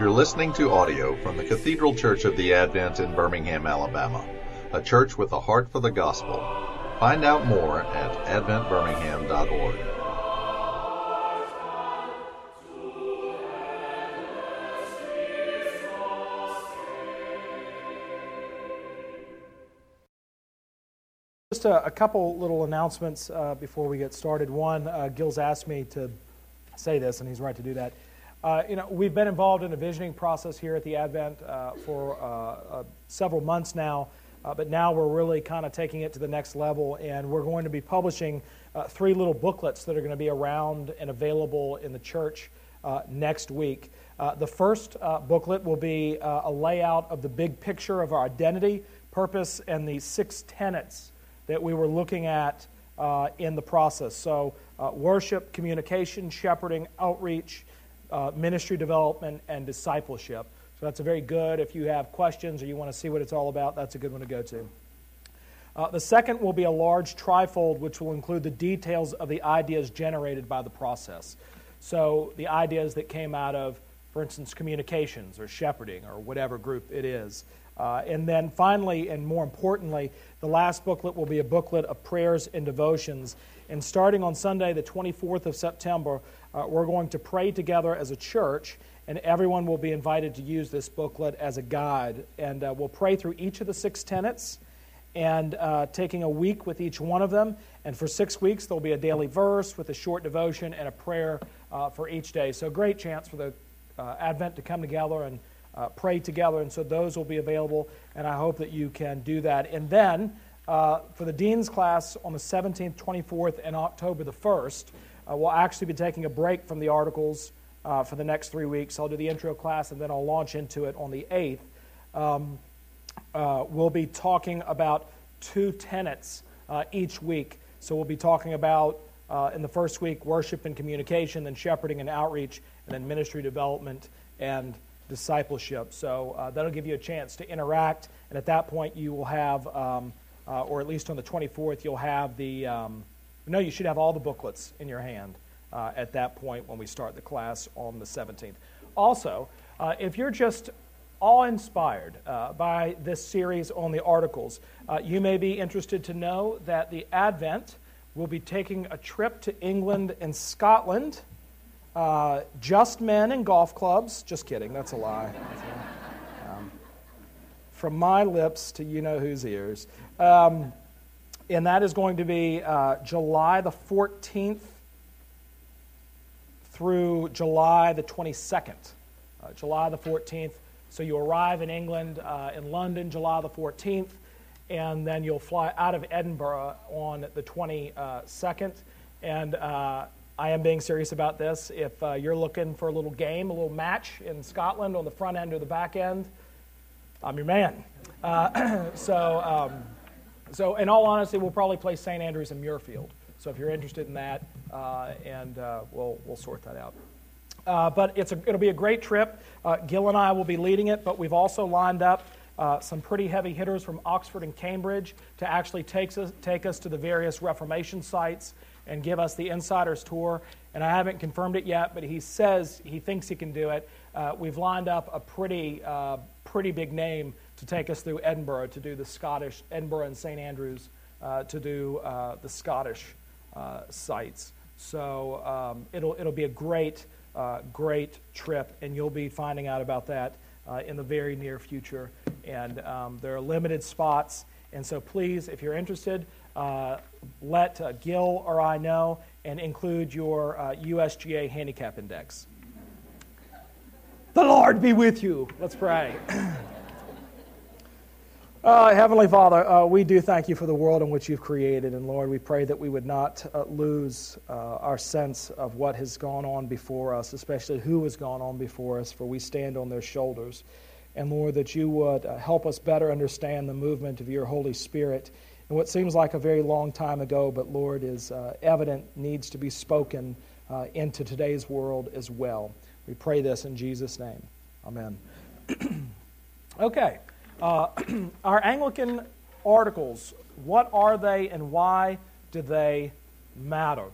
You're listening to audio from the Cathedral Church of the Advent in Birmingham, Alabama, a church with a heart for the gospel. Find out more at adventbirmingham.org. Just a, a couple little announcements uh, before we get started. One, uh, Gil's asked me to say this, and he's right to do that. Uh, you know, we've been involved in a visioning process here at the Advent uh, for uh, uh, several months now, but now we're really kind of taking it to the next level, and we're going to be publishing three little booklets that are going to be around and available in the church next week. the first booklet will be a layout of the big picture of our identity, purpose, and the six tenets that we were looking at uh, in the process. So, uh, worship, communication, shepherding, outreach, uh, ministry development, and discipleship. So, that's a very good. If you have questions or you want to see what it's all about, that's a good one to go to. Uh, the second will be a large trifold, which will include the details of the ideas generated by the process. So, the ideas that came out of, for instance, communications or shepherding or whatever group it is. Uh, and then finally, and more importantly, the last booklet will be a booklet of prayers and devotions. And starting on Sunday, the 24th of September, uh, we're going to pray together as a church, and everyone will be invited to use this booklet as a guide. And uh, we'll pray through each of the six tenets and uh, taking a week with each one of them. And for six weeks, there'll be a daily verse with a short devotion and a prayer uh, for each day. So, great chance for the uh, Advent to come together and uh, pray together. And so those will be available, and I hope that you can do that. And then uh, for the Dean's class on the 17th, 24th, and October the 1st, uh, we'll actually be taking a break from the articles uh, for the next three weeks. I'll do the intro class, and then I'll launch into it on the 8th. Um, uh, we'll be talking about two tenets uh, each week. So we'll be talking about in the first week worship and communication, then shepherding and outreach, and then ministry development and discipleship. So uh, that'll give you a chance to interact, and at that point, you will have, um, uh, or at least on the 24th, you'll have the, um, no, you should have all the booklets in your hand uh, at that point when we start the class on the 17th. Also, uh, if you're just awe inspired uh, by this series on the articles, uh, you may be interested to know that the Advent will be taking a trip to England and Scotland uh, just men and golf clubs. Just kidding, that's a lie. Um, from my lips to you know whose ears. Um, and that is going to be uh, July the 14th through July the 22nd. Uh, July the 14th. So you arrive in England, uh, in London, July the 14th, and then you'll fly out of Edinburgh on the 22nd. And uh, I am being serious about this. If uh, you're looking for a little game, a little match in Scotland on the front end or the back end, I'm your man. Uh, so, um, so, in all honesty, we'll probably play St. Andrews and Muirfield. So, if you're interested in that, uh, and uh, we'll, we'll sort that out. Uh, but it's a, it'll be a great trip. Uh, Gil and I will be leading it, but we've also lined up some pretty heavy hitters from Oxford and Cambridge to actually take us, take us to the various Reformation sites and give us the insider's tour. And I haven't confirmed it yet, but he says he thinks he can do it. Uh, we've lined up a pretty, uh, pretty big name to take us through Edinburgh to do the Scottish, Edinburgh and St. Andrews uh, to do uh, the Scottish uh, sites. So um, it'll, it'll be a great, uh, great trip, and you'll be finding out about that in the very near future. And um, there are limited spots. And so please, if you're interested, uh, let uh, Gil or I know and include your uh, USGA handicap index. The Lord be with you. Let's pray. Uh, Heavenly Father, uh, we do thank you for the world in which you've created. And Lord, we pray that we would not uh, lose uh, our sense of what has gone on before us, especially who has gone on before us, for we stand on their shoulders. And Lord, that you would uh, help us better understand the movement of your Holy Spirit and what seems like a very long time ago, but Lord, is uh, evident, needs to be spoken into today's world as well. We pray this in Jesus' name. Amen. okay. Uh, our Anglican articles, what are they and why do they matter?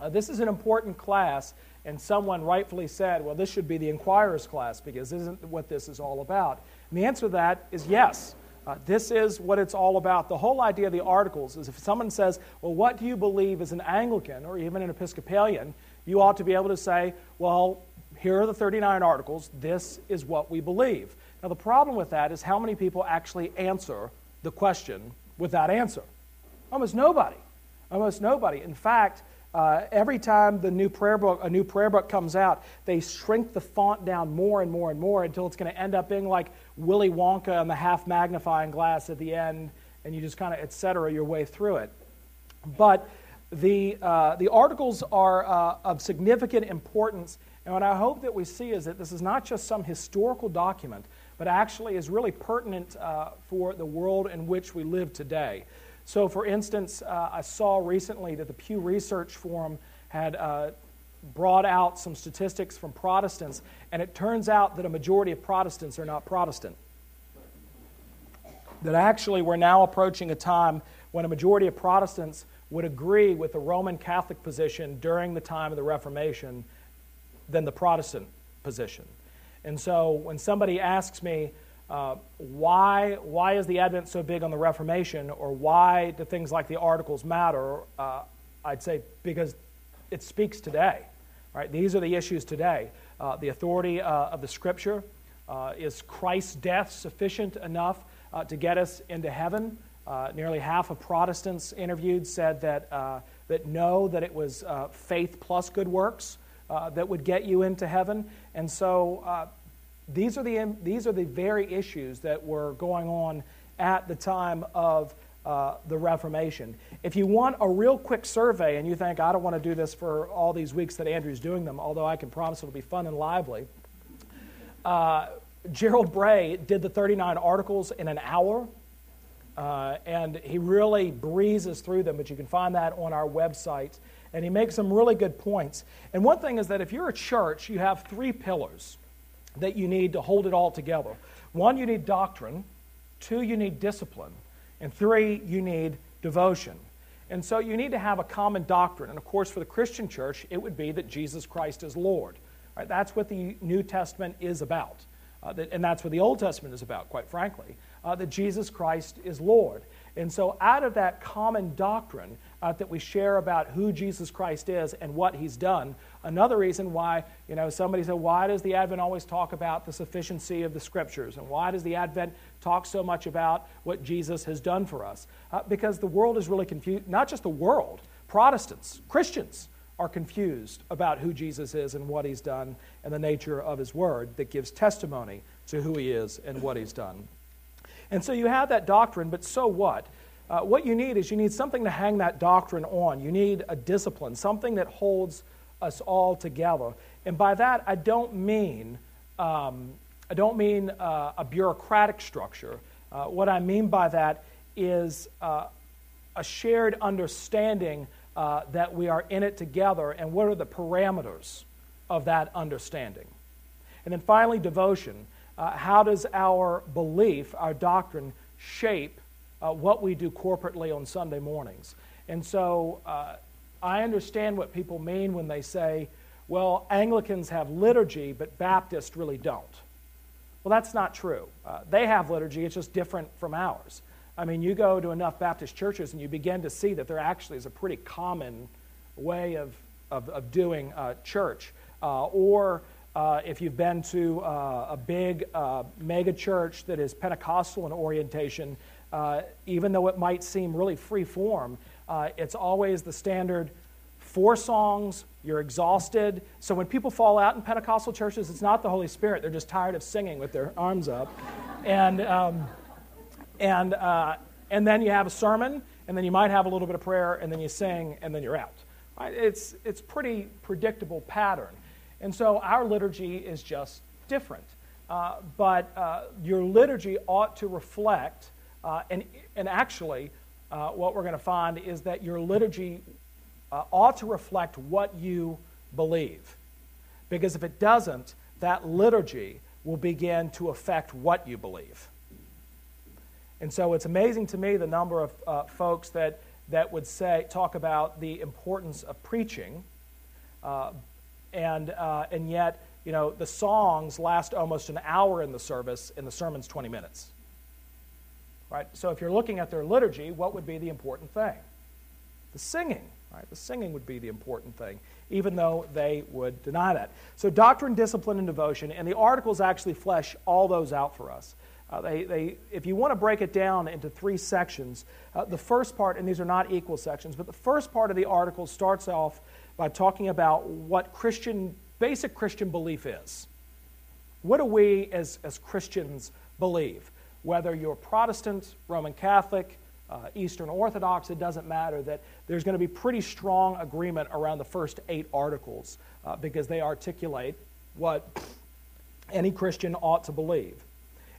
Uh, this is an important class, and someone rightfully said, well, this should be the Inquirer's class because isn't what this is all about. And the answer to that is yes. Uh, this is what it's all about. The whole idea of the articles is if someone says, Well, what do you believe as an Anglican or even an Episcopalian? you ought to be able to say, Well, here are the 39 articles. This is what we believe. Now, the problem with that is how many people actually answer the question with that answer? Almost nobody. Almost nobody. In fact, uh, every time the new prayer book, a new prayer book comes out, they shrink the font down more and more and more until it's going to end up being like Willy Wonka and the half magnifying glass at the end, and you just kind of et cetera your way through it. But the, uh, the articles are uh, of significant importance, and what I hope that we see is that this is not just some historical document, but actually is really pertinent uh, for the world in which we live today. So, for instance, uh, I saw recently that the Pew Research Forum had uh, brought out some statistics from Protestants, and it turns out that a majority of Protestants are not Protestant. That actually we're now approaching a time when a majority of Protestants would agree with the Roman Catholic position during the time of the Reformation than the Protestant position. And so when somebody asks me, uh, why, why is the Advent so big on the Reformation, or why do things like the Articles matter? Uh, I'd say because it speaks today. Right? These are the issues today. Uh, the authority uh, of the Scripture uh, is Christ's death sufficient enough uh, to get us into heaven? nearly half of Protestants interviewed said that, that no, that it was faith plus good works that would get you into heaven. And so these are the, these are the very issues that were going on at the time of uh, the Reformation. If you want a real quick survey and you think, I don't want to do this for all these weeks that Andrew's doing them, although I can promise it'll be fun and lively, uh, Gerald Bray did the 39 articles in an hour. Uh, and he really breezes through them, but you can find that on our website. And he makes some really good points. And one thing is that if you're a church, you have three pillars that you need to hold it all together. One, you need doctrine. Two, you need discipline. And three, you need devotion. And so you need to have a common doctrine. And of course, for the Christian church, it would be that Jesus Christ is Lord. Right? That's what the New Testament is about. Uh, that, and that's what the Old Testament is about, quite frankly, uh, that Jesus Christ is Lord. And so, out of that common doctrine uh, that we share about who Jesus Christ is and what he's done, another reason why, you know, somebody said, why does the Advent always talk about the sufficiency of the Scriptures? And why does the Advent talk so much about what Jesus has done for us? Uh, because the world is really confused, not just the world, Protestants, Christians are confused about who Jesus is and what he's done and the nature of his word that gives testimony to who he is and what he's done. And so you have that doctrine, but so what? Uh, what you need is you need something to hang that doctrine on. You need a discipline, something that holds us all together. And by that, I don't mean um, I don't mean uh, a bureaucratic structure. Uh, what I mean by that is uh, a shared understanding uh, that we are in it together, and what are the parameters of that understanding. And then finally, devotion uh, how does our belief, our doctrine, shape uh, what we do corporately on Sunday mornings? And so uh, I understand what people mean when they say, well, Anglicans have liturgy, but Baptists really don't. Well, that's not true. Uh, they have liturgy, it's just different from ours. I mean, you go to enough Baptist churches and you begin to see that there actually is a pretty common way of, of, of doing uh, church. Uh, or uh, if you've been to uh, a big uh, mega church that is Pentecostal in orientation, uh, even though it might seem really free form, uh, it's always the standard four songs, you're exhausted. So when people fall out in Pentecostal churches, it's not the Holy Spirit. They're just tired of singing with their arms up. And, um, and, uh, and then you have a sermon, and then you might have a little bit of prayer, and then you sing, and then you're out. Right? It's, it's pretty predictable pattern. And so our liturgy is just different. Uh, but uh, your liturgy ought to reflect, uh, and, and actually, uh, what we're going to find is that your liturgy uh, ought to reflect what you believe. Because if it doesn't, that liturgy will begin to affect what you believe. And so it's amazing to me the number of uh, folks that, that would say, talk about the importance of preaching, and, uh, and yet, you know, the songs last almost an hour in the service, and the sermon's 20 minutes. Right? So if you're looking at their liturgy, what would be the important thing? The singing. Right? The singing would be the important thing, even though they would deny that. So doctrine, discipline, and devotion, and the articles actually flesh all those out for us. Uh, they, they, if you want to break it down into three sections, uh, the first part, and these are not equal sections, but the first part of the article starts off by talking about what Christian, basic Christian belief is. What do we as, as Christians believe? Whether you're Protestant, Roman Catholic, uh, Eastern Orthodox, it doesn't matter, that there's going to be pretty strong agreement around the first eight articles uh, because they articulate what any Christian ought to believe.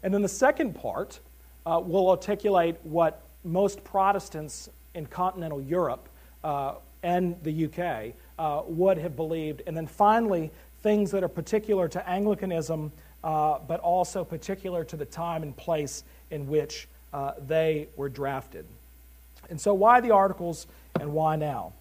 And then the second part uh, will articulate what most Protestants in continental Europe uh, and the UK uh, would have believed. And then finally, things that are particular to Anglicanism, uh, but also particular to the time and place in which uh, they were drafted. And so, why the articles and why now?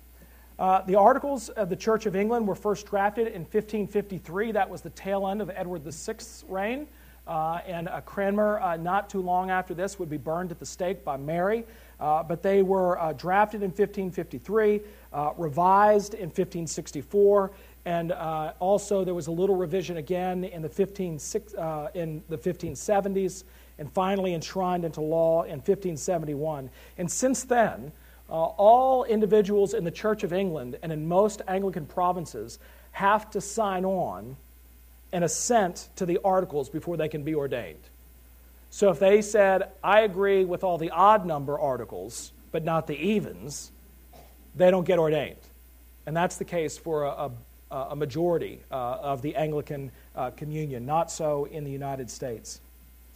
Uh, the articles of the Church of England were first drafted in 1553. That was the tail end of Edward VI's reign. Uh, and uh, Cranmer, uh, not too long after this, would be burned at the stake by Mary. But they were drafted in 1553, uh, revised in 1564, and also there was a little revision again in the, 15, in the 1570s and finally enshrined into law in 1571. And since then, uh, all individuals in the Church of England and in most Anglican provinces have to sign on and assent to the articles before they can be ordained. So if they said, I agree with all the odd number articles, but not the evens, they don't get ordained. And that's the case for a, a, a majority uh, of the Anglican uh, communion, not so in the United States.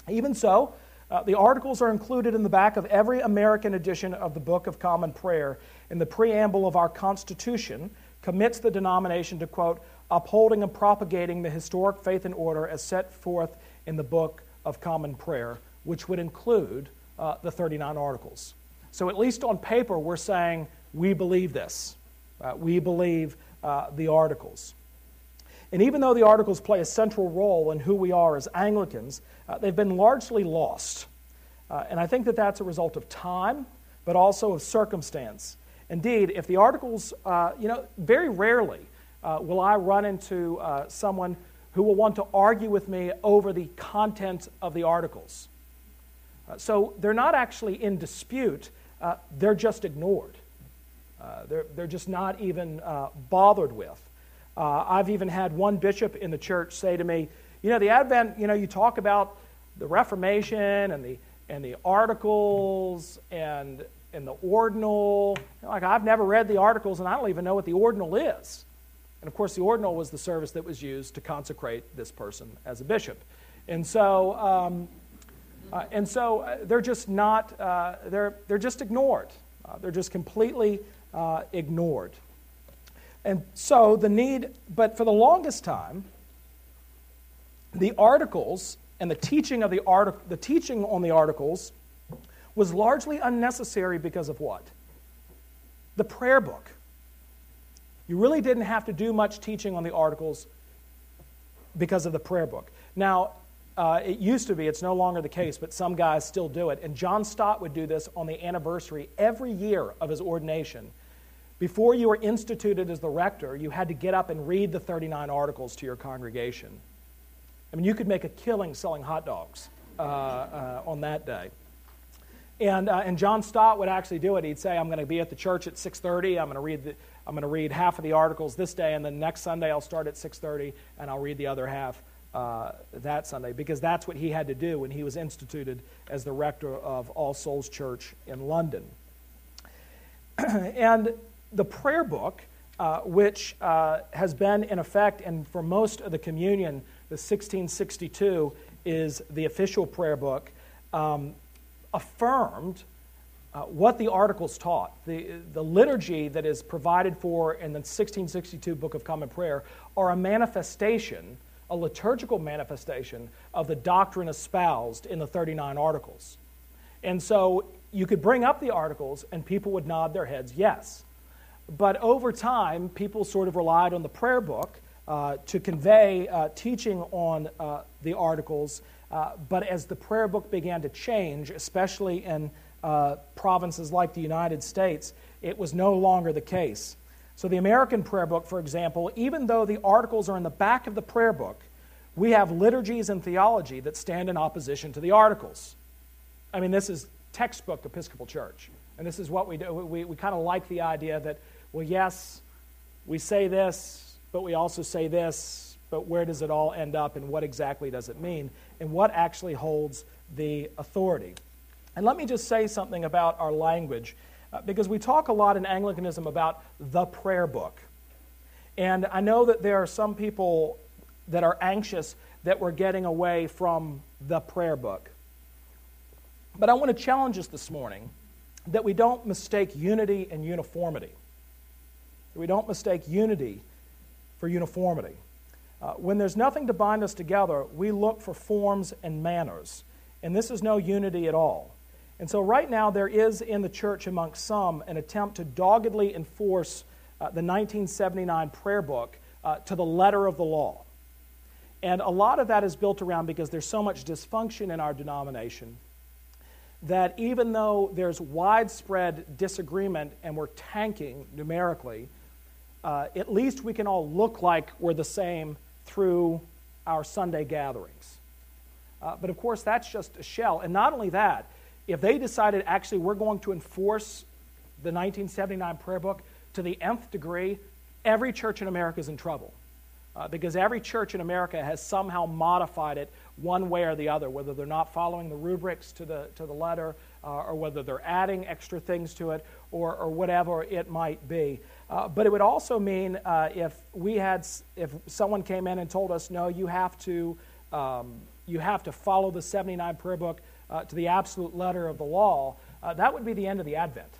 Even so, uh, the articles are included in the back of every American edition of the Book of Common Prayer. In the preamble of our Constitution, commits the denomination to, quote, upholding and propagating the historic faith and order as set forth in the Book of Common Prayer, which would include uh, the 39 articles. So, at least on paper, we're saying we believe this. Uh, we believe uh, the articles. And even though the articles play a central role in who we are as Anglicans, uh, they've been largely lost. Uh, and I think that that's a result of time, but also of circumstance. Indeed, if the articles, uh, you know, very rarely uh, will I run into someone who will want to argue with me over the content of the articles. So they're not actually in dispute, they're just ignored. They're, they're just not even bothered with. Uh, I've even had one bishop in the church say to me, You know, the Advent, you know, you talk about the Reformation and the, and the articles and, and the ordinal. Like, I've never read the articles and I don't even know what the ordinal is. And of course, the ordinal was the service that was used to consecrate this person as a bishop. And so, um, uh, and so uh, they're just not, uh, they're, they're just ignored. Uh, they're just completely uh, ignored. And so the need, but for the longest time, the articles and the teaching of the article, the teaching on the articles was largely unnecessary because of what? The prayer book. You really didn't have to do much teaching on the articles because of the prayer book. Now, uh, it used to be, it's no longer the case, but some guys still do it. And John Stott would do this on the anniversary every year of his ordination. Before you were instituted as the rector, you had to get up and read the 39 articles to your congregation. I mean, you could make a killing selling hot dogs uh, uh, on that day. And, uh, and John Stott would actually do it. He'd say, I'm going to be at the church at 6.30. I'm going to read the, I'm going to read half of the articles this day, and then next Sunday I'll start at 6:30, and I'll read the other half uh, that Sunday, because that's what he had to do when he was instituted as the rector of All Souls Church in London. and the prayer book, uh, which uh, has been in effect, and for most of the communion, the 1662 is the official prayer book, um, affirmed uh, what the articles taught. The, the liturgy that is provided for in the 1662 Book of Common Prayer are a manifestation, a liturgical manifestation of the doctrine espoused in the 39 articles. And so you could bring up the articles and people would nod their heads yes. But over time, people sort of relied on the prayer book uh, to convey uh, teaching on uh, the articles. Uh, but as the prayer book began to change, especially in uh, provinces like the United States, it was no longer the case. So, the American prayer book, for example, even though the articles are in the back of the prayer book, we have liturgies and theology that stand in opposition to the articles. I mean, this is textbook Episcopal Church. And this is what we do. We, we kind of like the idea that, well, yes, we say this, but we also say this, but where does it all end up and what exactly does it mean? And what actually holds the authority? And let me just say something about our language, uh, because we talk a lot in Anglicanism about the prayer book. And I know that there are some people that are anxious that we're getting away from the prayer book. But I want to challenge us this morning that we don't mistake unity and uniformity. We don't mistake unity for uniformity. Uh, when there's nothing to bind us together, we look for forms and manners. And this is no unity at all. And so, right now, there is in the church amongst some an attempt to doggedly enforce uh, the 1979 prayer book uh, to the letter of the law. And a lot of that is built around because there's so much dysfunction in our denomination that even though there's widespread disagreement and we're tanking numerically, uh, at least we can all look like we're the same through our Sunday gatherings. Uh, but of course, that's just a shell. And not only that, if they decided actually we're going to enforce the 1979 prayer book to the nth degree, every church in America is in trouble uh, because every church in America has somehow modified it one way or the other, whether they're not following the rubrics to the, to the letter, uh, or whether they're adding extra things to it, or, or whatever it might be. Uh, but it would also mean uh, if we had, if someone came in and told us, no, you have to, um, you have to follow the 79 prayer book uh, to the absolute letter of the law, uh, that would be the end of the Advent.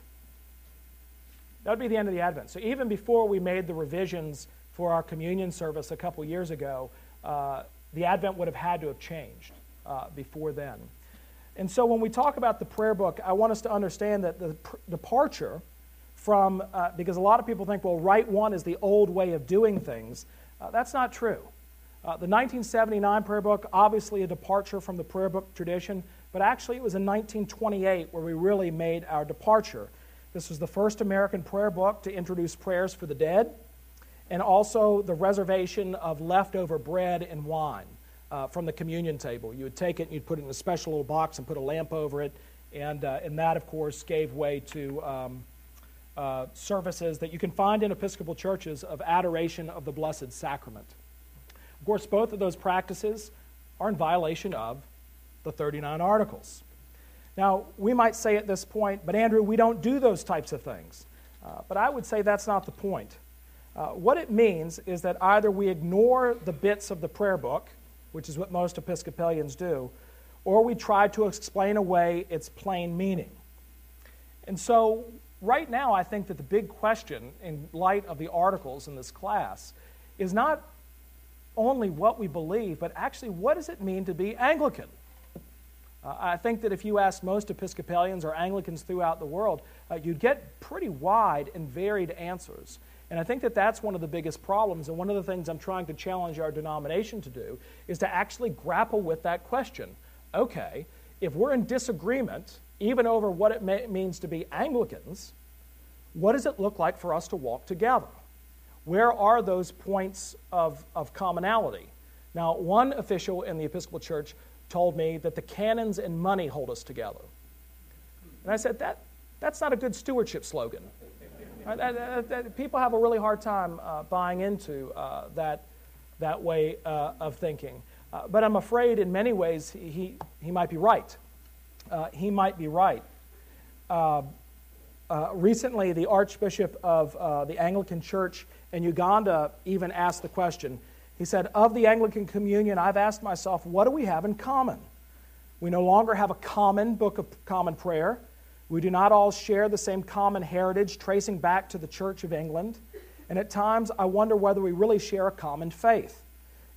That would be the end of the Advent. So even before we made the revisions for our communion service a couple years ago, uh, the Advent would have had to have changed before then. And so when we talk about the prayer book, I want us to understand that the pr- departure from, uh, because a lot of people think, well, Rite One is the old way of doing things. Uh, that's not true. Uh, the 1979 prayer book, obviously a departure from the prayer book tradition, but actually it was in 1928 where we really made our departure. This was the first American prayer book to introduce prayers for the dead and also the reservation of leftover bread and wine uh, from the communion table. You would take it and you'd put it in a special little box and put a lamp over it, and, uh, and that, of course, gave way to um, uh, services that you can find in Episcopal churches of adoration of the Blessed Sacrament. Of course, both of those practices are in violation of the 39 Articles. Now, we might say at this point, but Andrew, we don't do those types of things. Uh, but I would say that's not the point. Uh, what it means is that either we ignore the bits of the prayer book, which is what most Episcopalians do, or we try to explain away its plain meaning. And so, right now, I think that the big question, in light of the articles in this class, is not only what we believe, but actually what does it mean to be Anglican? Uh, I think that if you ask most Episcopalians or Anglicans throughout the world, uh, you'd get pretty wide and varied answers. And I think that that's one of the biggest problems. And one of the things I'm trying to challenge our denomination to do is to actually grapple with that question. Okay, if we're in disagreement, even over what it may, means to be Anglicans, what does it look like for us to walk together? Where are those points of, of commonality? Now, one official in the Episcopal Church told me that the canons and money hold us together. And I said, that, that's not a good stewardship slogan. Uh, people have a really hard time uh, buying into uh, that, that way uh, of thinking. Uh, but I'm afraid in many ways he, he, he might be right. Uh, he might be right. Uh, uh, recently, the Archbishop of uh, the Anglican Church in Uganda even asked the question. He said, Of the Anglican Communion, I've asked myself, what do we have in common? We no longer have a common book of common prayer. We do not all share the same common heritage tracing back to the Church of England. And at times, I wonder whether we really share a common faith.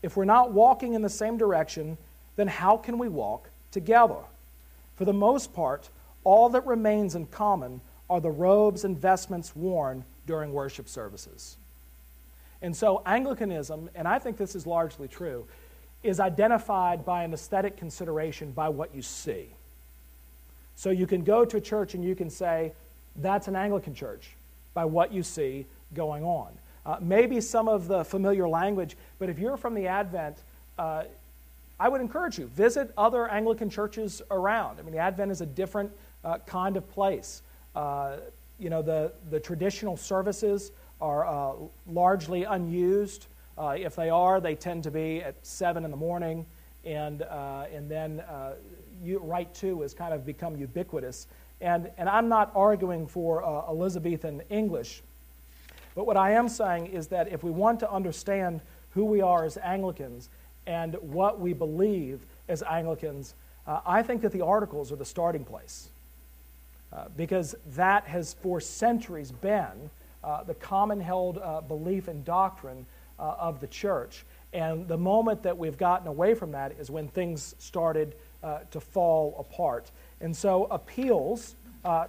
If we're not walking in the same direction, then how can we walk together? For the most part, all that remains in common are the robes and vestments worn during worship services. And so Anglicanism, and I think this is largely true, is identified by an aesthetic consideration by what you see. So you can go to a church and you can say, that's an Anglican church by what you see going on. Uh, maybe some of the familiar language, but if you're from the Advent, uh, I would encourage you visit other Anglican churches around. I mean, Advent is a different uh, kind of place. Uh, you know, the, the traditional services are uh, largely unused. Uh, if they are, they tend to be at 7 in the morning, and, uh, and then uh, you, Rite Two has kind of become ubiquitous. And, and I'm not arguing for Elizabethan English, but what I am saying is that if we want to understand who we are as Anglicans and what we believe as Anglicans, uh, I think that the articles are the starting place. Uh, because that has for centuries been uh, the common held uh, belief and doctrine uh, of the church. And the moment that we've gotten away from that is when things started uh, to fall apart. And so appeals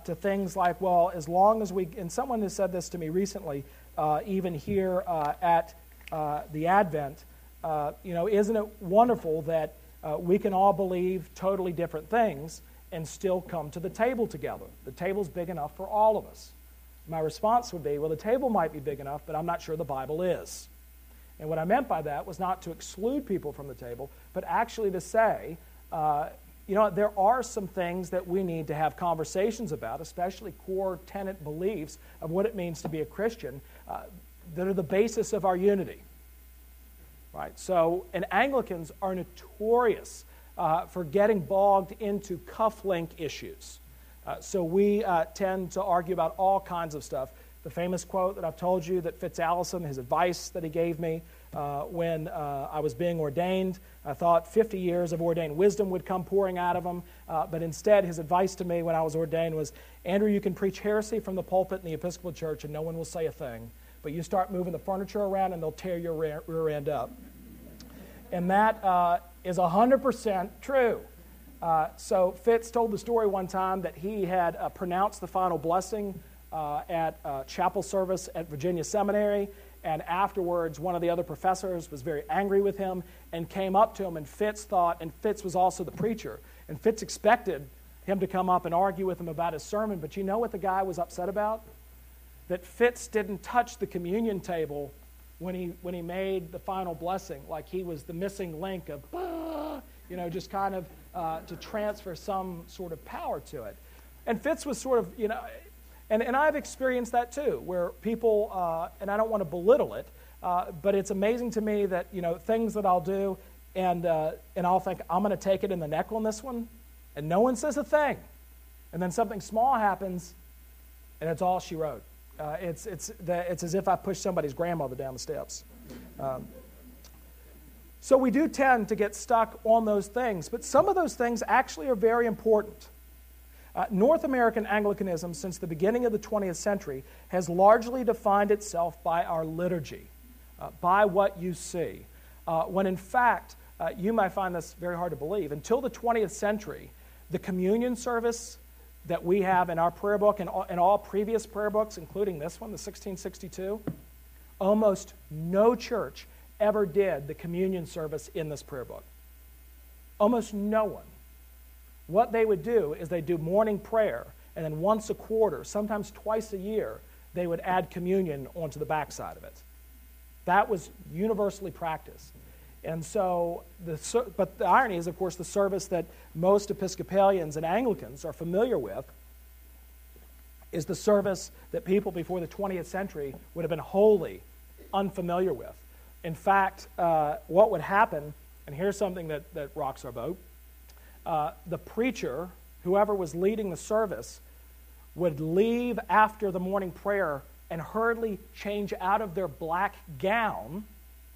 to things like, well, as long as we, and someone has said this to me recently, even here at the Advent, you know, isn't it wonderful that we can all believe totally different things? and still come to the table together. The table's big enough for all of us. My response would be, well, the table might be big enough, but I'm not sure the Bible is. And what I meant by that was not to exclude people from the table, but actually to say, uh, you know, there are some things that we need to have conversations about, especially core tenet beliefs of what it means to be a Christian, uh, that are the basis of our unity. Right? So, and Anglicans are notorious uh, for getting bogged into cufflink issues. Uh, so we uh, tend to argue about all kinds of stuff. The famous quote that I've told you that Fitz Allison, his advice that he gave me uh, when uh, I was being ordained, I thought 50 years of ordained wisdom would come pouring out of him. Uh, but instead, his advice to me when I was ordained was Andrew, you can preach heresy from the pulpit in the Episcopal Church and no one will say a thing. But you start moving the furniture around and they'll tear your rear end up. And that is 100% true. Uh, so Fitz told the story one time that he had uh, pronounced the final blessing uh, at chapel service at Virginia Seminary, and afterwards one of the other professors was very angry with him and came up to him, and Fitz thought, and Fitz was also the preacher, and Fitz expected him to come up and argue with him about his sermon, but you know what the guy was upset about? That Fitz didn't touch the communion table when he, when he made the final blessing, like he was the missing link of, you know, just kind of uh, to transfer some sort of power to it. And Fitz was sort of, you know, and, and I've experienced that too, where people, uh, and I don't want to belittle it, uh, but it's amazing to me that, you know, things that I'll do, and, uh, and I'll think, I'm going to take it in the neck on this one, and no one says a thing. And then something small happens, and it's all she wrote. Uh, it's, it's, the, it's as if I pushed somebody's grandmother down the steps. Um, so we do tend to get stuck on those things, but some of those things actually are very important. Uh, North American Anglicanism, since the beginning of the 20th century, has largely defined itself by our liturgy, uh, by what you see. Uh, when in fact, uh, you might find this very hard to believe, until the 20th century, the communion service that we have in our prayer book and all, in all previous prayer books, including this one, the 1662, almost no church ever did the communion service in this prayer book. Almost no one. What they would do is they do morning prayer, and then once a quarter, sometimes twice a year, they would add communion onto the backside of it. That was universally practiced. And so, the, but the irony is, of course, the service that most Episcopalians and Anglicans are familiar with is the service that people before the 20th century would have been wholly unfamiliar with. In fact, uh, what would happen, and here's something that, that rocks our boat uh, the preacher, whoever was leading the service, would leave after the morning prayer and hurriedly change out of their black gown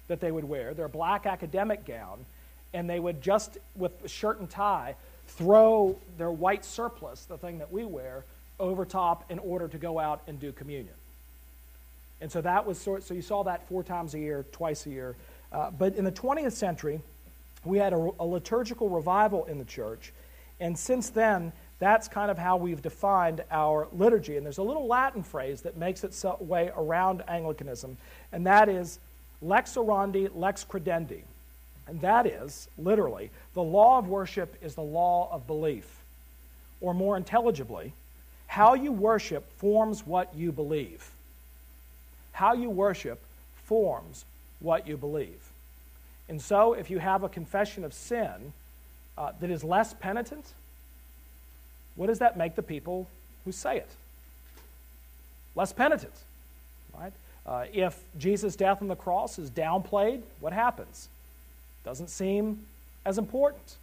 that they would wear, their black academic gown, and they would just, with shirt and tie, throw their white surplice, the thing that we wear, over top in order to go out and do communion. And so that was sort. So you saw that four times a year, twice a year. Uh, but in the 20th century, we had a, a, liturgical revival in the church, and since then, that's kind of how we've defined our liturgy. And there's a little Latin phrase that makes its way around Anglicanism, and that is lex orandi, lex credendi. And that is, literally, the law of worship is the law of belief. Or more intelligibly, how you worship forms what you believe. How you worship forms what you believe. And so, if you have a confession of sin uh, that is less penitent, what does that make the people who say it? Less penitent? Uh, if Jesus' death on the cross is downplayed, what happens? Doesn't seem as important.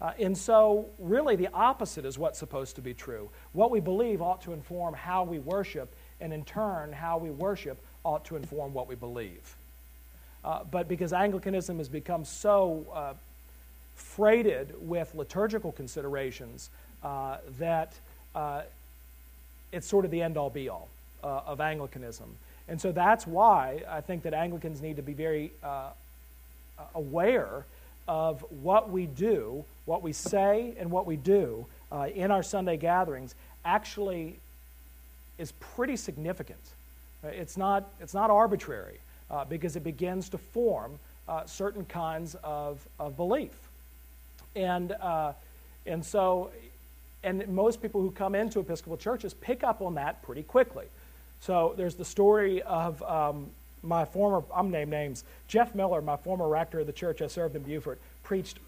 Uh, and so, really, the opposite is what's supposed to be true. What we believe ought to inform how we worship, and in turn, how we worship ought to inform what we believe. Uh, but because Anglicanism has become so uh, freighted with liturgical considerations uh, that uh, it's sort of the end all be all uh, of Anglicanism. And so that's why I think that Anglicans need to be very uh, aware of what we do, what we say, and what we do uh, in our Sunday gatherings actually is pretty significant. It's not, it's not arbitrary uh, because it begins to form certain kinds of, of belief. And, and so and most people who come into Episcopal churches pick up on that pretty quickly. So there's the story of um, my former, I'm name names, Jeff Miller, my former rector of the church I served in Beaufort, preached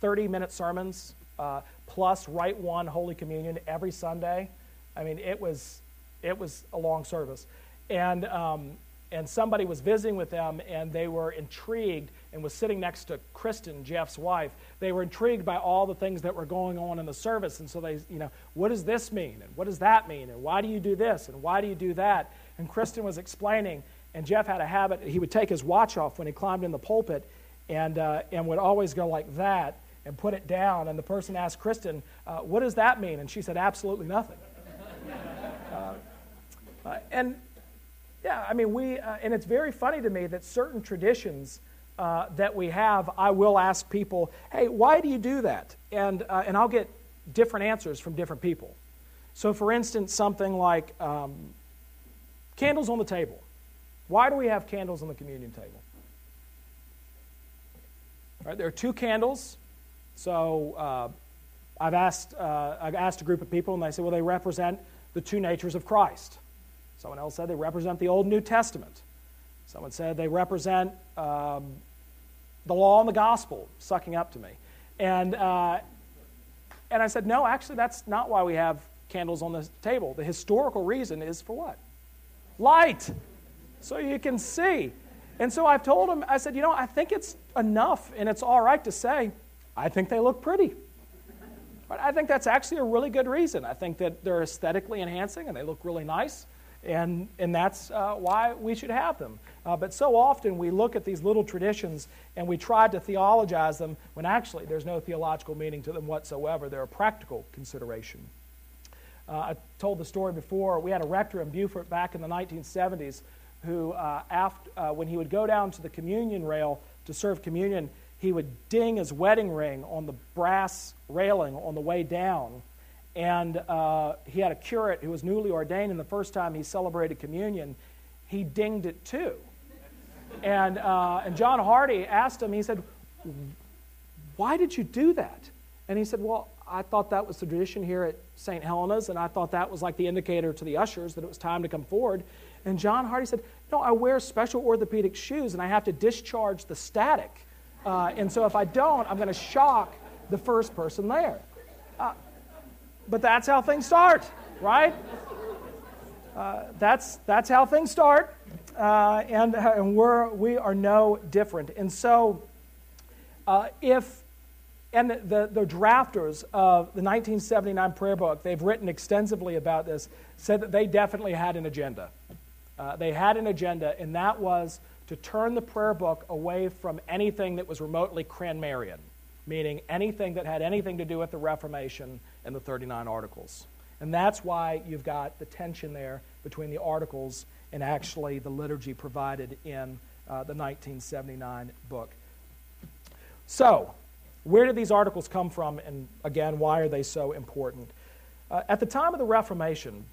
30 minute sermons uh, plus Rite One Holy Communion every Sunday. I mean, it was, it was a long service. And, um, and somebody was visiting with them and they were intrigued and was sitting next to Kristen, Jeff's wife. They were intrigued by all the things that were going on in the service. And so they, you know, what does this mean? And what does that mean? And why do you do this? And why do you do that? And Kristen was explaining, and Jeff had a habit, he would take his watch off when he climbed in the pulpit and, uh, and would always go like that and put it down. And the person asked Kristen, uh, what does that mean? And she said, absolutely nothing. uh, uh and yeah, I mean, we, uh, and it's very funny to me that certain traditions uh, that we have, I will ask people, hey, why do you do that? And, uh, and I'll get different answers from different people. So, for instance, something like um, candles on the table. Why do we have candles on the communion table? There are two candles. So, uh, I've, asked, uh, I've asked a group of people, and they say, well, they represent the two natures of Christ. Someone else said they represent the Old New Testament. Someone said they represent um, the law and the gospel sucking up to me. And, uh, and I said, no, actually, that's not why we have candles on the table. The historical reason is for what? Light, so you can see. And so I've told him, I said, you know, I think it's enough and it's all right to say, I think they look pretty. But I think that's actually a really good reason. I think that they're aesthetically enhancing and they look really nice. And, and that's uh, why we should have them. Uh, but so often we look at these little traditions and we try to theologize them when actually there's no theological meaning to them whatsoever. They're a practical consideration. Uh, I told the story before. We had a rector in Beaufort back in the 1970s who, uh, after, uh, when he would go down to the communion rail to serve communion, he would ding his wedding ring on the brass railing on the way down and uh, he had a curate who was newly ordained, and the first time he celebrated communion, he dinged it too. And, uh, and John Hardy asked him, he said, Why did you do that? And he said, Well, I thought that was the tradition here at St. Helena's, and I thought that was like the indicator to the ushers that it was time to come forward. And John Hardy said, No, I wear special orthopedic shoes, and I have to discharge the static. Uh, and so if I don't, I'm going to shock the first person there. Uh, but that's how things start, right? Uh, that's, that's how things start, uh, and, and we're, we are no different. And so, uh, if, and the, the drafters of the 1979 prayer book, they've written extensively about this, said that they definitely had an agenda. Uh, they had an agenda, and that was to turn the prayer book away from anything that was remotely Cranmerian, meaning anything that had anything to do with the Reformation and the 39 articles. And that's why you've got the tension there between the articles and actually the liturgy provided in uh, the 1979 book. So, Where did these articles come from, and again, why are they so important? Uh, at the time of the Reformation,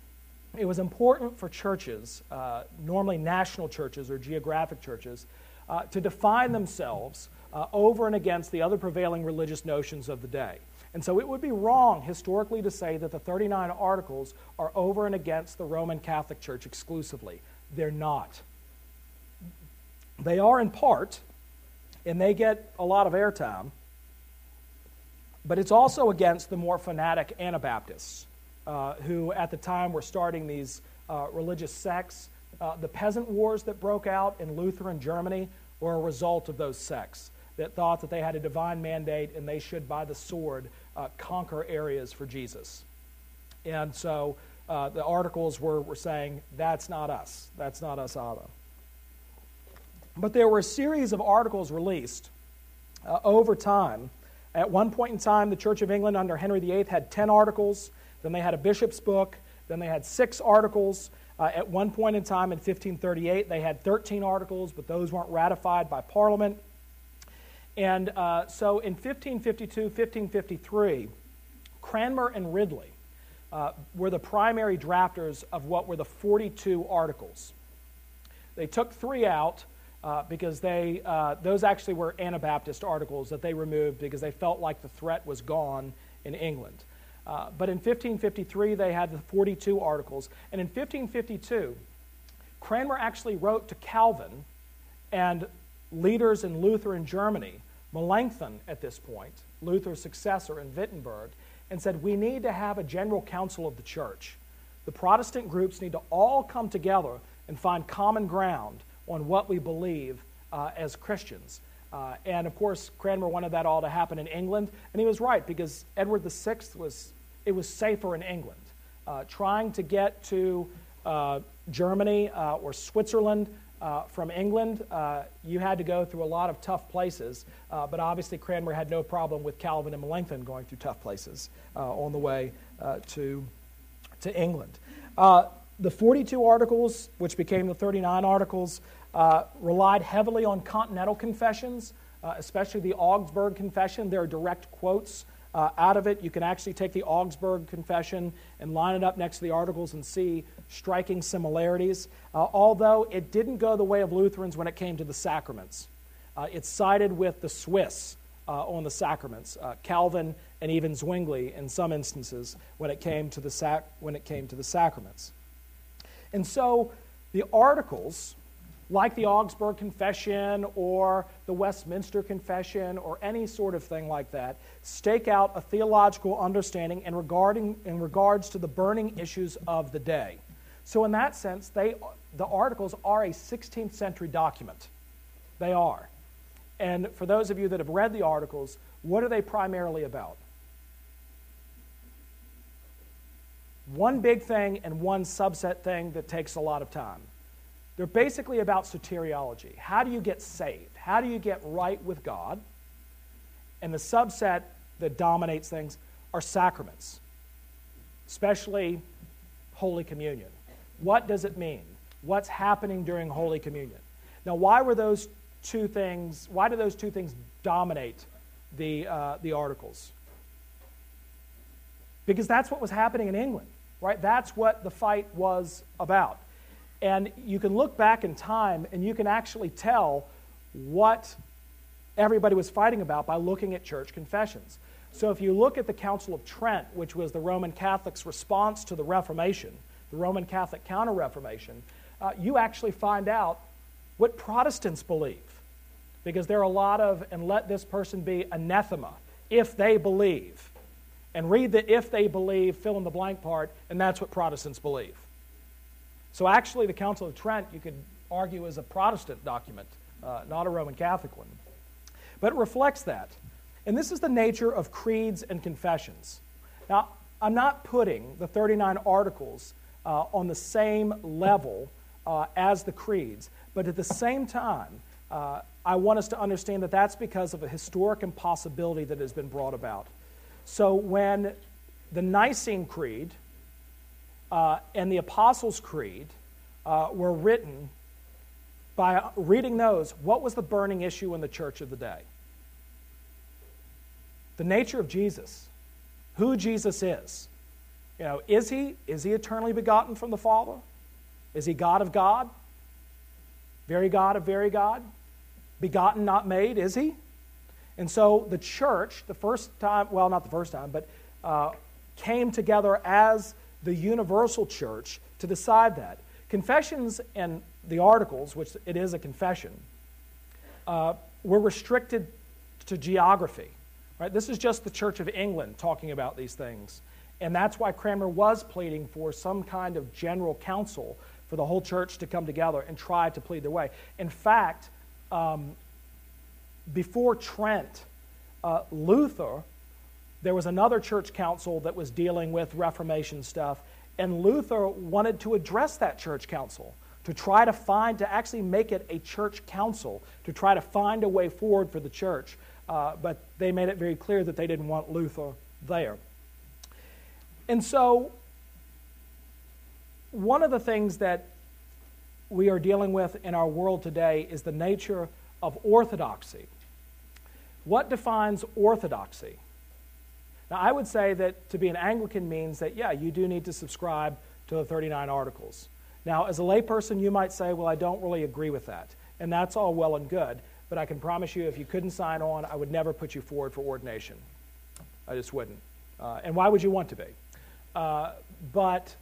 it was important for churches, uh, normally national churches or geographic churches, uh, to define themselves uh, over and against the other prevailing religious notions of the day. And so it would be wrong historically to say that the 39 articles are over and against the Roman Catholic Church exclusively. They're not. They are in part, and they get a lot of airtime, but it's also against the more fanatic Anabaptists, uh, who at the time were starting these uh, religious sects. Uh, the peasant wars that broke out in Lutheran Germany were a result of those sects that thought that they had a divine mandate and they should, by the sword, uh, conquer areas for Jesus. And so uh, the articles were, were saying, that's not us. That's not us either. But there were a series of articles released uh, over time. At one point in time, the Church of England under Henry VIII had 10 articles. Then they had a bishop's book. Then they had six articles. Uh, at one point in time in 1538, they had 13 articles, but those weren't ratified by Parliament. And uh, so in 1552, 1553, Cranmer and Ridley uh, were the primary drafters of what were the 42 articles. They took three out uh, because they, uh, those actually were Anabaptist articles that they removed because they felt like the threat was gone in England. Uh, but in 1553, they had the 42 articles. And in 1552, Cranmer actually wrote to Calvin and leaders in Lutheran Germany, Melanchthon at this point, Luther's successor in Wittenberg, and said, We need to have a general council of the church. The Protestant groups need to all come together and find common ground on what we believe uh, as Christians. Uh, and of course, Cranmer wanted that all to happen in England, and he was right because Edward VI was it was safer in England. Uh, trying to get to uh, Germany uh, or Switzerland uh, from England, you had to go through a lot of tough places. but obviously, Cranmer had no problem with Calvin and Melanchthon going through tough places on the way to to England. the 42 articles, which became the 39 articles, uh, relied heavily on continental confessions, uh, especially the Augsburg Confession. There are direct quotes uh, out of it. You can actually take the Augsburg Confession and line it up next to the articles and see striking similarities, uh, although it didn't go the way of Lutherans when it came to the sacraments. Uh, it sided with the Swiss on the sacraments, Calvin and even Zwingli in some instances when it came to the, sac- when it came to the sacraments. And so the articles like the Augsburg Confession or the Westminster Confession or any sort of thing like that, stake out a theological understanding in, regarding, in regards to the burning issues of the day. So, in that sense, they, the articles are a 16th century document. They are. And for those of you that have read the articles, what are they primarily about? One big thing and one subset thing that takes a lot of time. They're basically about soteriology. How do you get saved? How do you get right with God? And the subset that dominates things are sacraments, especially Holy Communion. What does it mean? What's happening during Holy Communion? Now, why were those two things, why do those two things dominate the, uh, the articles? Because that's what was happening in England, right? That's what the fight was about. And you can look back in time and you can actually tell what everybody was fighting about by looking at church confessions. So if you look at the Council of Trent, which was the Roman Catholics' response to the Reformation, the Roman Catholic Counter Reformation, uh, you actually find out what Protestants believe. Because there are a lot of, and let this person be anathema, if they believe. And read the if they believe, fill in the blank part, and that's what Protestants believe. So actually, the Council of Trent, you could argue, is a Protestant document, uh, not a Roman Catholic one. But it reflects that. And this is the nature of creeds and confessions. Now, I'm not putting the 39 articles uh, on the same level uh, as the creeds, but at the same time, uh, I want us to understand that that's because of a historic impossibility that has been brought about. So when the Nicene Creed, uh, and the Apostles' Creed uh, were written by reading those. What was the burning issue in the church of the day? the nature of Jesus, who Jesus is. You know, is he is he eternally begotten from the Father? Is he God of God? Very God of very God? Begotten, not made, is he? And so the church, the first time, well, not the first time, but uh, came together as the universal church to decide that. Confessions and the articles, which it is a confession, uh, were restricted to geography. Right? This is just the Church of England talking about these things. And that's why Cranmer was pleading for some kind of general council for the whole church to come together and try to plead their way. In fact, um, before Trent, uh, Luther, there was another church council that was dealing with Reformation stuff, and Luther wanted to address that church council to try to find, to actually make it a church council, to try to find a way forward for the church. Uh, but they made it very clear that they didn't want Luther there. And so, one of the things that we are dealing with in our world today is the nature of orthodoxy. What defines orthodoxy? Now, I would say that to be an Anglican means that, yeah, you do need to subscribe to the 39 articles. Now, as a layperson, you might say, well, I don't really agree with that. And that's all well and good. But I can promise you, if you couldn't sign on, I would never put you forward for ordination. I just wouldn't. Uh, and why would you want to be? Uh, but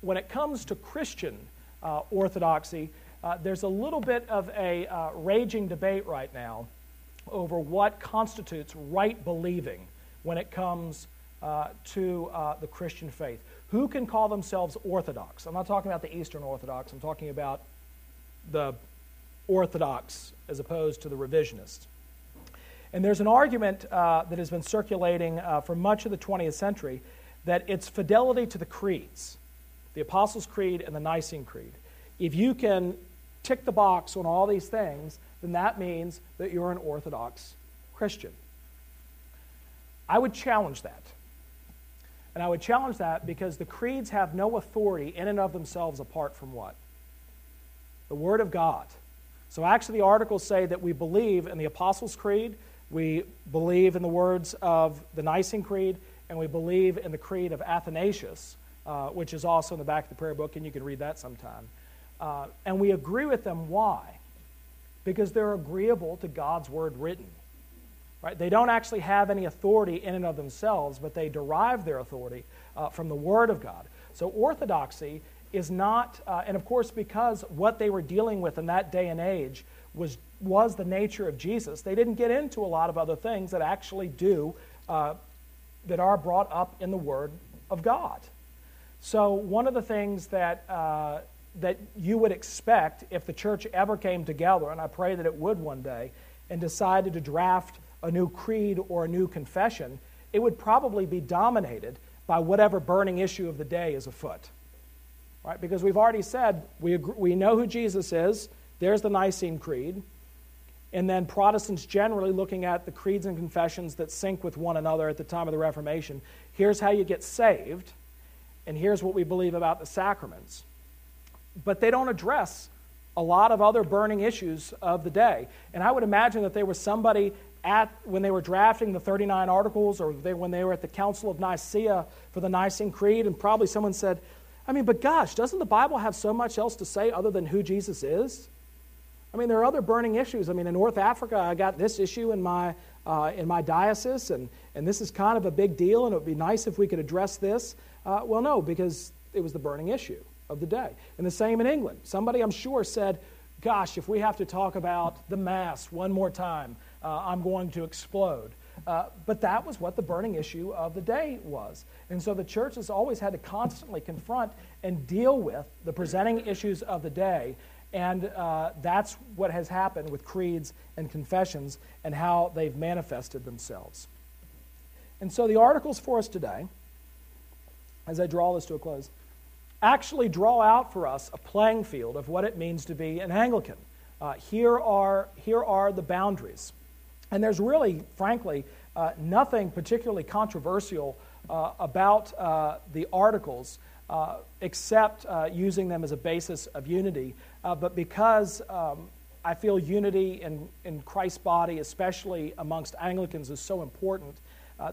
when it comes to Christian uh, orthodoxy, uh, there's a little bit of a uh, raging debate right now over what constitutes right believing when it comes uh, to uh, the Christian faith. Who can call themselves Orthodox? I'm not talking about the Eastern Orthodox, I'm talking about the Orthodox as opposed to the revisionist. And there's an argument uh, that has been circulating uh, for much of the 20th century that it's fidelity to the creeds, the Apostles' Creed and the Nicene Creed. If you can tick the box on all these things, then that means that you're an Orthodox Christian. I would challenge that. And I would challenge that because the creeds have no authority in and of themselves apart from what? The Word of God. So actually, the articles say that we believe in the Apostles' Creed, we believe in the words of the Nicene Creed, and we believe in the Creed of Athanasius, uh, which is also in the back of the prayer book, and you can read that sometime. Uh, and we agree with them. Why? Because they're agreeable to God's Word written. Right? They don't actually have any authority in and of themselves, but they derive their authority uh, from the Word of God. So orthodoxy is not, uh, and of course, because what they were dealing with in that day and age was, was the nature of Jesus, they didn't get into a lot of other things that actually do, uh, that are brought up in the Word of God. So, one of the things that, uh, that you would expect if the church ever came together, and I pray that it would one day, and decided to draft a new creed or a new confession, it would probably be dominated by whatever burning issue of the day is afoot. Right? Because we've already said we, agree, we know who Jesus is. There's the Nicene Creed. And then Protestants generally looking at the creeds and confessions that sync with one another at the time of the Reformation. Here's how you get saved, and here's what we believe about the sacraments. But they don't address a lot of other burning issues of the day. And I would imagine that there was somebody at when they were drafting the 39 articles or they, when they were at the Council of Nicaea for the Nicene Creed, and probably someone said, I mean, but gosh, doesn't the Bible have so much else to say other than who Jesus is? I mean, there are other burning issues. I mean, in North Africa, I got this issue in my, uh, in my diocese, and, and this is kind of a big deal, and it would be nice if we could address this. Uh, well, no, because it was the burning issue of the day. And the same in England. Somebody, I'm sure, said, gosh, if we have to talk about the Mass one more time, uh, I'm going to explode. Uh, but that was what the burning issue of the day was. And so the church has always had to constantly confront and deal with the presenting issues of the day. And uh, that's what has happened with creeds and confessions and how they've manifested themselves. And so the articles for us today, as I draw this to a close, actually draw out for us a playing field of what it means to be an Anglican. Uh, here, are, here are the boundaries. And there's really, frankly, uh, nothing particularly controversial uh, about uh, the articles uh, except uh, using them as a basis of unity. Uh, but because um, I feel unity in, in Christ's body, especially amongst Anglicans, is so important,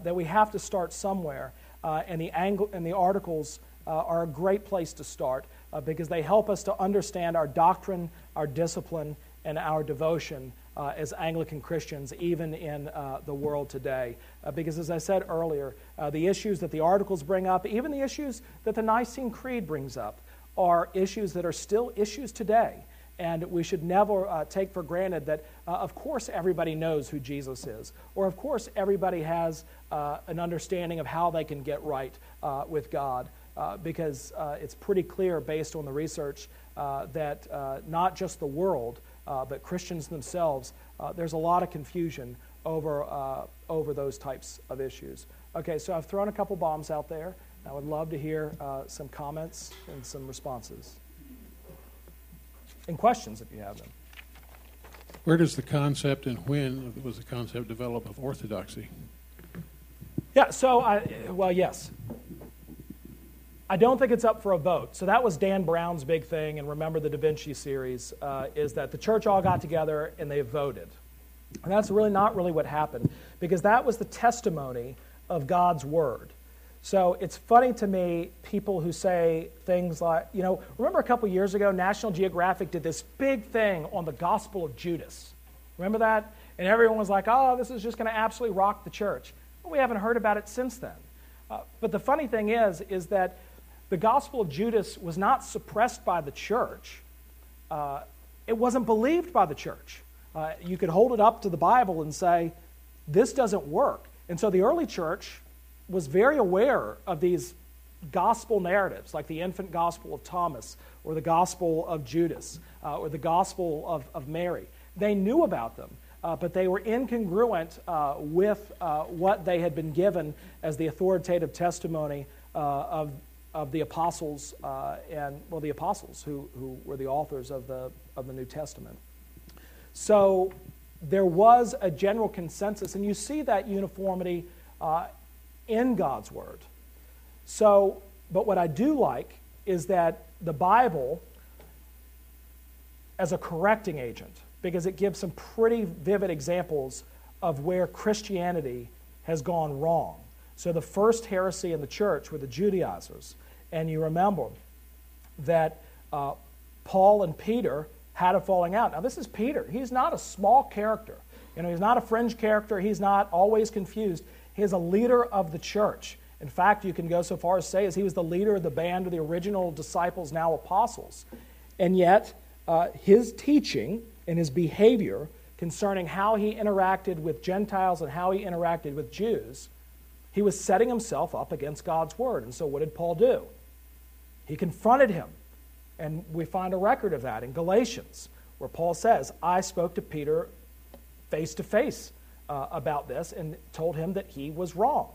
that we have to start somewhere. And, the and the articles are a great place to start because they help us to understand our doctrine, our discipline, and our devotion uh, as Anglican Christians, even in uh, the world today. Uh, because, as I said earlier, uh, the issues that the articles bring up, even the issues that the Nicene Creed brings up, are issues that are still issues today. And we should never uh, take for granted that, uh, of course, everybody knows who Jesus is, or of course, everybody has an understanding of how they can get right with God. because it's pretty clear, based on the research, that not just the world, uh, but Christians themselves, uh, there's a lot of confusion over, uh, over those types of issues. Okay, so I've thrown a couple bombs out there. I would love to hear uh, some comments and some responses. And questions if you have them. Where does the concept and when was the concept developed of orthodoxy? Yeah, so I, well, yes. I don't think it's up for a vote. So that was Dan Brown's big thing, and remember the Da Vinci series, uh, is that the church all got together and they voted. And that's really not really what happened, because that was the testimony of God's word. So it's funny to me, people who say things like, you know, remember a couple years ago, National Geographic did this big thing on the Gospel of Judas. Remember that? And everyone was like, oh, this is just going to absolutely rock the church. Well, we haven't heard about it since then. Uh, but the funny thing is, is that the Gospel of Judas was not suppressed by the church, uh, it wasn't believed by the church. Uh, you could hold it up to the Bible and say, this doesn't work. And so the early church was very aware of these gospel narratives, like the infant gospel of Thomas, or the gospel of Judas, uh, or the gospel of, of Mary. They knew about them, uh, but they were incongruent uh, with uh, what they had been given as the authoritative testimony uh, of, of the apostles uh, and well the apostles who, who were the authors of the of the New Testament. So there was a general consensus, and you see that uniformity uh, in God's word. So, but what I do like is that the Bible, as a correcting agent, because it gives some pretty vivid examples of where Christianity has gone wrong. So the first heresy in the church were the Judaizers. And you remember that uh, Paul and Peter had a falling out. Now, this is Peter. He's not a small character. You know, he's not a fringe character. He's not always confused. He's a leader of the church. In fact, you can go so far as to say as he was the leader of the band of the original disciples, now apostles. And yet, uh, his teaching and his behavior concerning how he interacted with Gentiles and how he interacted with Jews he was setting himself up against God's word. And so, what did Paul do? He confronted him. And we find a record of that in Galatians, where Paul says, I spoke to Peter face to face about this and told him that he was wrong.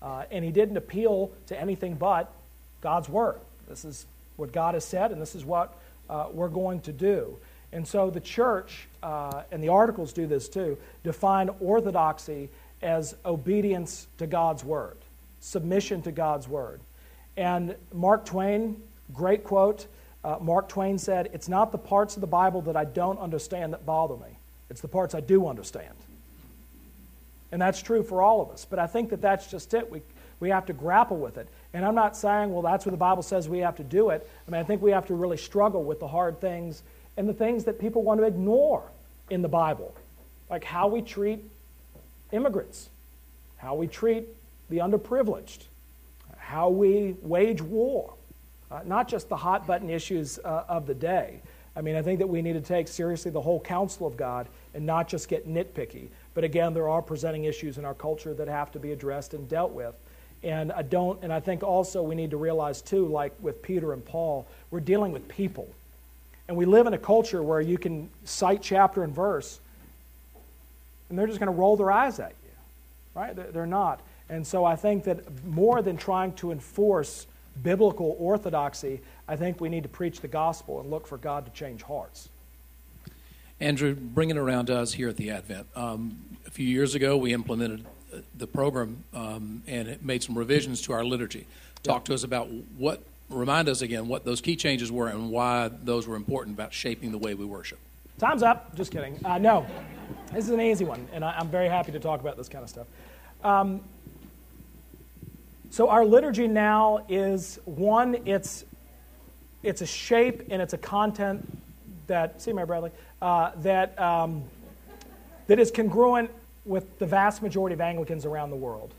Uh, and he didn't appeal to anything but God's word. This is what God has said, and this is what uh, we're going to do. And so the church, uh, and the articles do this too, define orthodoxy as obedience to God's word, submission to God's word. And Mark Twain, great quote, uh, Mark Twain said, It's not the parts of the Bible that I don't understand that bother me, it's the parts I do understand. And that's true for all of us. But I think that that's just it. We, we have to grapple with it. And I'm not saying, well, that's what the Bible says we have to do it. I mean, I think we have to really struggle with the hard things and the things that people want to ignore in the Bible, like how we treat immigrants, how we treat the underprivileged, how we wage war, uh, not just the hot button issues uh, of the day. I mean, I think that we need to take seriously the whole counsel of God and not just get nitpicky. But again, there are presenting issues in our culture that have to be addressed and dealt with. And I don't, and I think also we need to realize too, like with Peter and Paul, we're dealing with people. And we live in a culture where you can cite chapter and verse, and they're just going to roll their eyes at you, right? They're not. And so I think that more than trying to enforce biblical orthodoxy, I think we need to preach the gospel and look for God to change hearts. Andrew, bringing it around to us here at the Advent. Um, a few years ago, we implemented the program um, and it made some revisions to our liturgy. Talk to us about what, remind us again what those key changes were and why those were important about shaping the way we worship. Time's up. Just kidding. Uh, no, this is an easy one, and I, am very happy to talk about this kind of stuff. Um, So our liturgy now is one, it's it's a shape and it's a content that see Mary Bradley uh, that um, that is congruent with the vast majority of Anglicans around the world.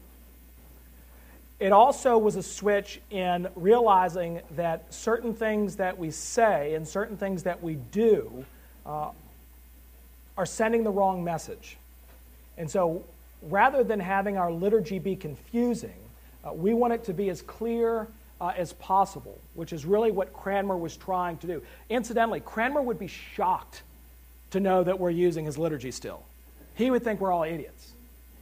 It also was a switch in realizing that certain things that we say and certain things that we do uh, are sending the wrong message. And so rather than having our liturgy be confusing, uh, we want it to be as clear uh, as possible, which is really what Cranmer was trying to do. Incidentally, Cranmer would be shocked to know that we're using his liturgy still. He would think we're all idiots.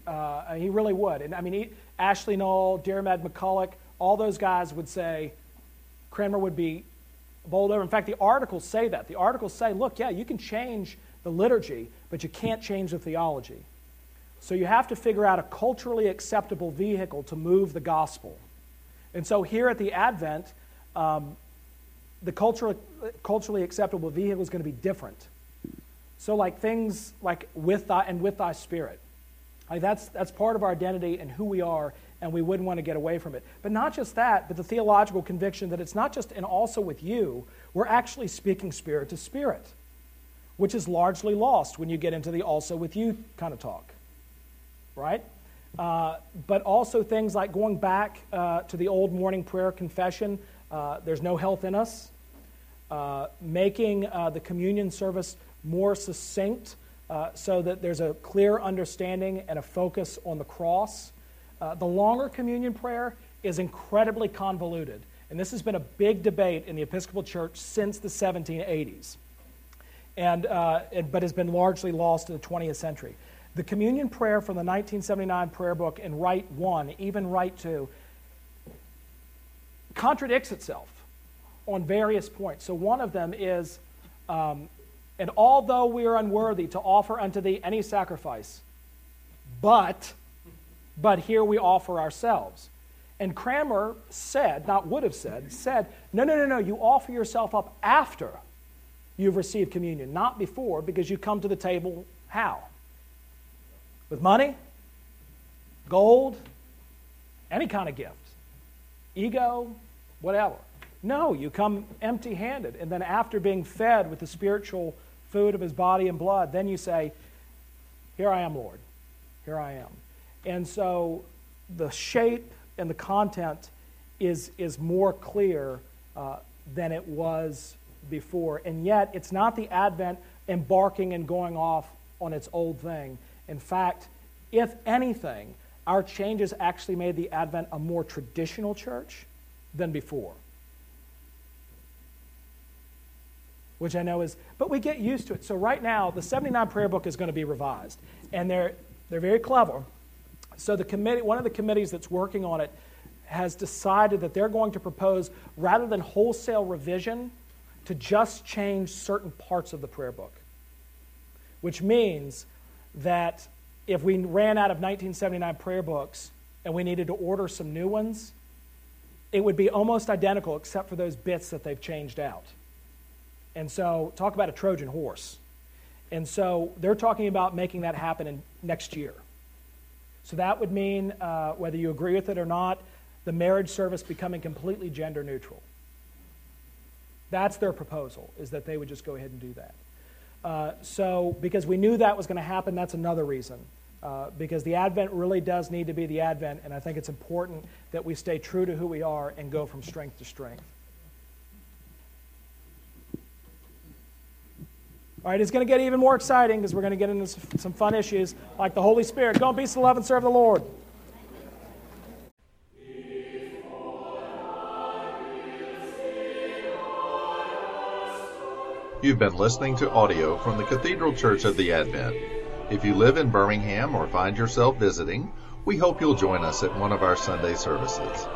Uh, he really would. And I mean, he, Ashley Null, Diarmaid MacCulloch, all those guys would say Cranmer would be bowled over. In fact, the articles say that. The articles say, look, yeah, you can change the liturgy, but you can't change the theology. So you have to figure out a culturally acceptable vehicle to move the gospel. And so here at the Advent, um, the culturally, culturally acceptable vehicle is going to be different. So, like things like with thy and with thy spirit. Like that's, that's part of our identity and who we are, and we wouldn't want to get away from it. But not just that, but the theological conviction that it's not just and also with you, we're actually speaking spirit to spirit, which is largely lost when you get into the also with you kind of talk. Right? Uh, but also things like going back uh, to the old morning prayer confession uh, there's no health in us, uh, making uh, the communion service more succinct uh, so that there's a clear understanding and a focus on the cross. The longer communion prayer is incredibly convoluted, and this has been a big debate in the Episcopal Church since the 1780s, and, but has been largely lost in the 20th century. The communion prayer from the 1979 prayer book in Rite 1, even Rite 2, contradicts itself on various points. So one of them is, um, and although we are unworthy to offer unto thee any sacrifice, but, but here we offer ourselves. And Cranmer said, not would have said, said, no, no, no, no, you offer yourself up after you've received communion, not before, because you come to the table how? with money, gold, any kind of gift, ego, whatever. No, you come empty handed. And then after being fed with the spiritual food of his body and blood, then you say, Here I am, Lord. Here I am. And so the shape and the content is, is more clear uh, than it was before. And yet, it's not the Advent embarking and going off on its old thing. In fact, if anything, our changes actually made the Advent a more traditional church than before. Which I know is, but we get used to it. So right now, the 79 prayer book is going to be revised. And they're, they're very clever. So the committee, one of the committees that's working on it has decided that they're going to propose, rather than wholesale revision, to just change certain parts of the prayer book. Which means that if we ran out of 1979 prayer books and we needed to order some new ones, it would be almost identical except for those bits that they've changed out. And so, talk about a Trojan horse. And so, they're talking about making that happen in next year. So, that would mean, uh, whether you agree with it or not, the marriage service becoming completely gender neutral. That's their proposal, is that they would just go ahead and do that. Uh, so, because we knew that was going to happen, that's another reason. Uh, because the Advent really does need to be the Advent, and I think it's important that we stay true to who we are and go from strength to strength. All right, it's going to get even more exciting because we're going to get into some fun issues like the Holy Spirit. Go in peace and love and serve the Lord. You've been listening to audio from the Cathedral Church of the Advent. If you live in Birmingham or find yourself visiting, we hope you'll join us at one of our Sunday services.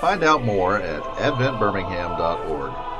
Find out more at adventbirmingham.org.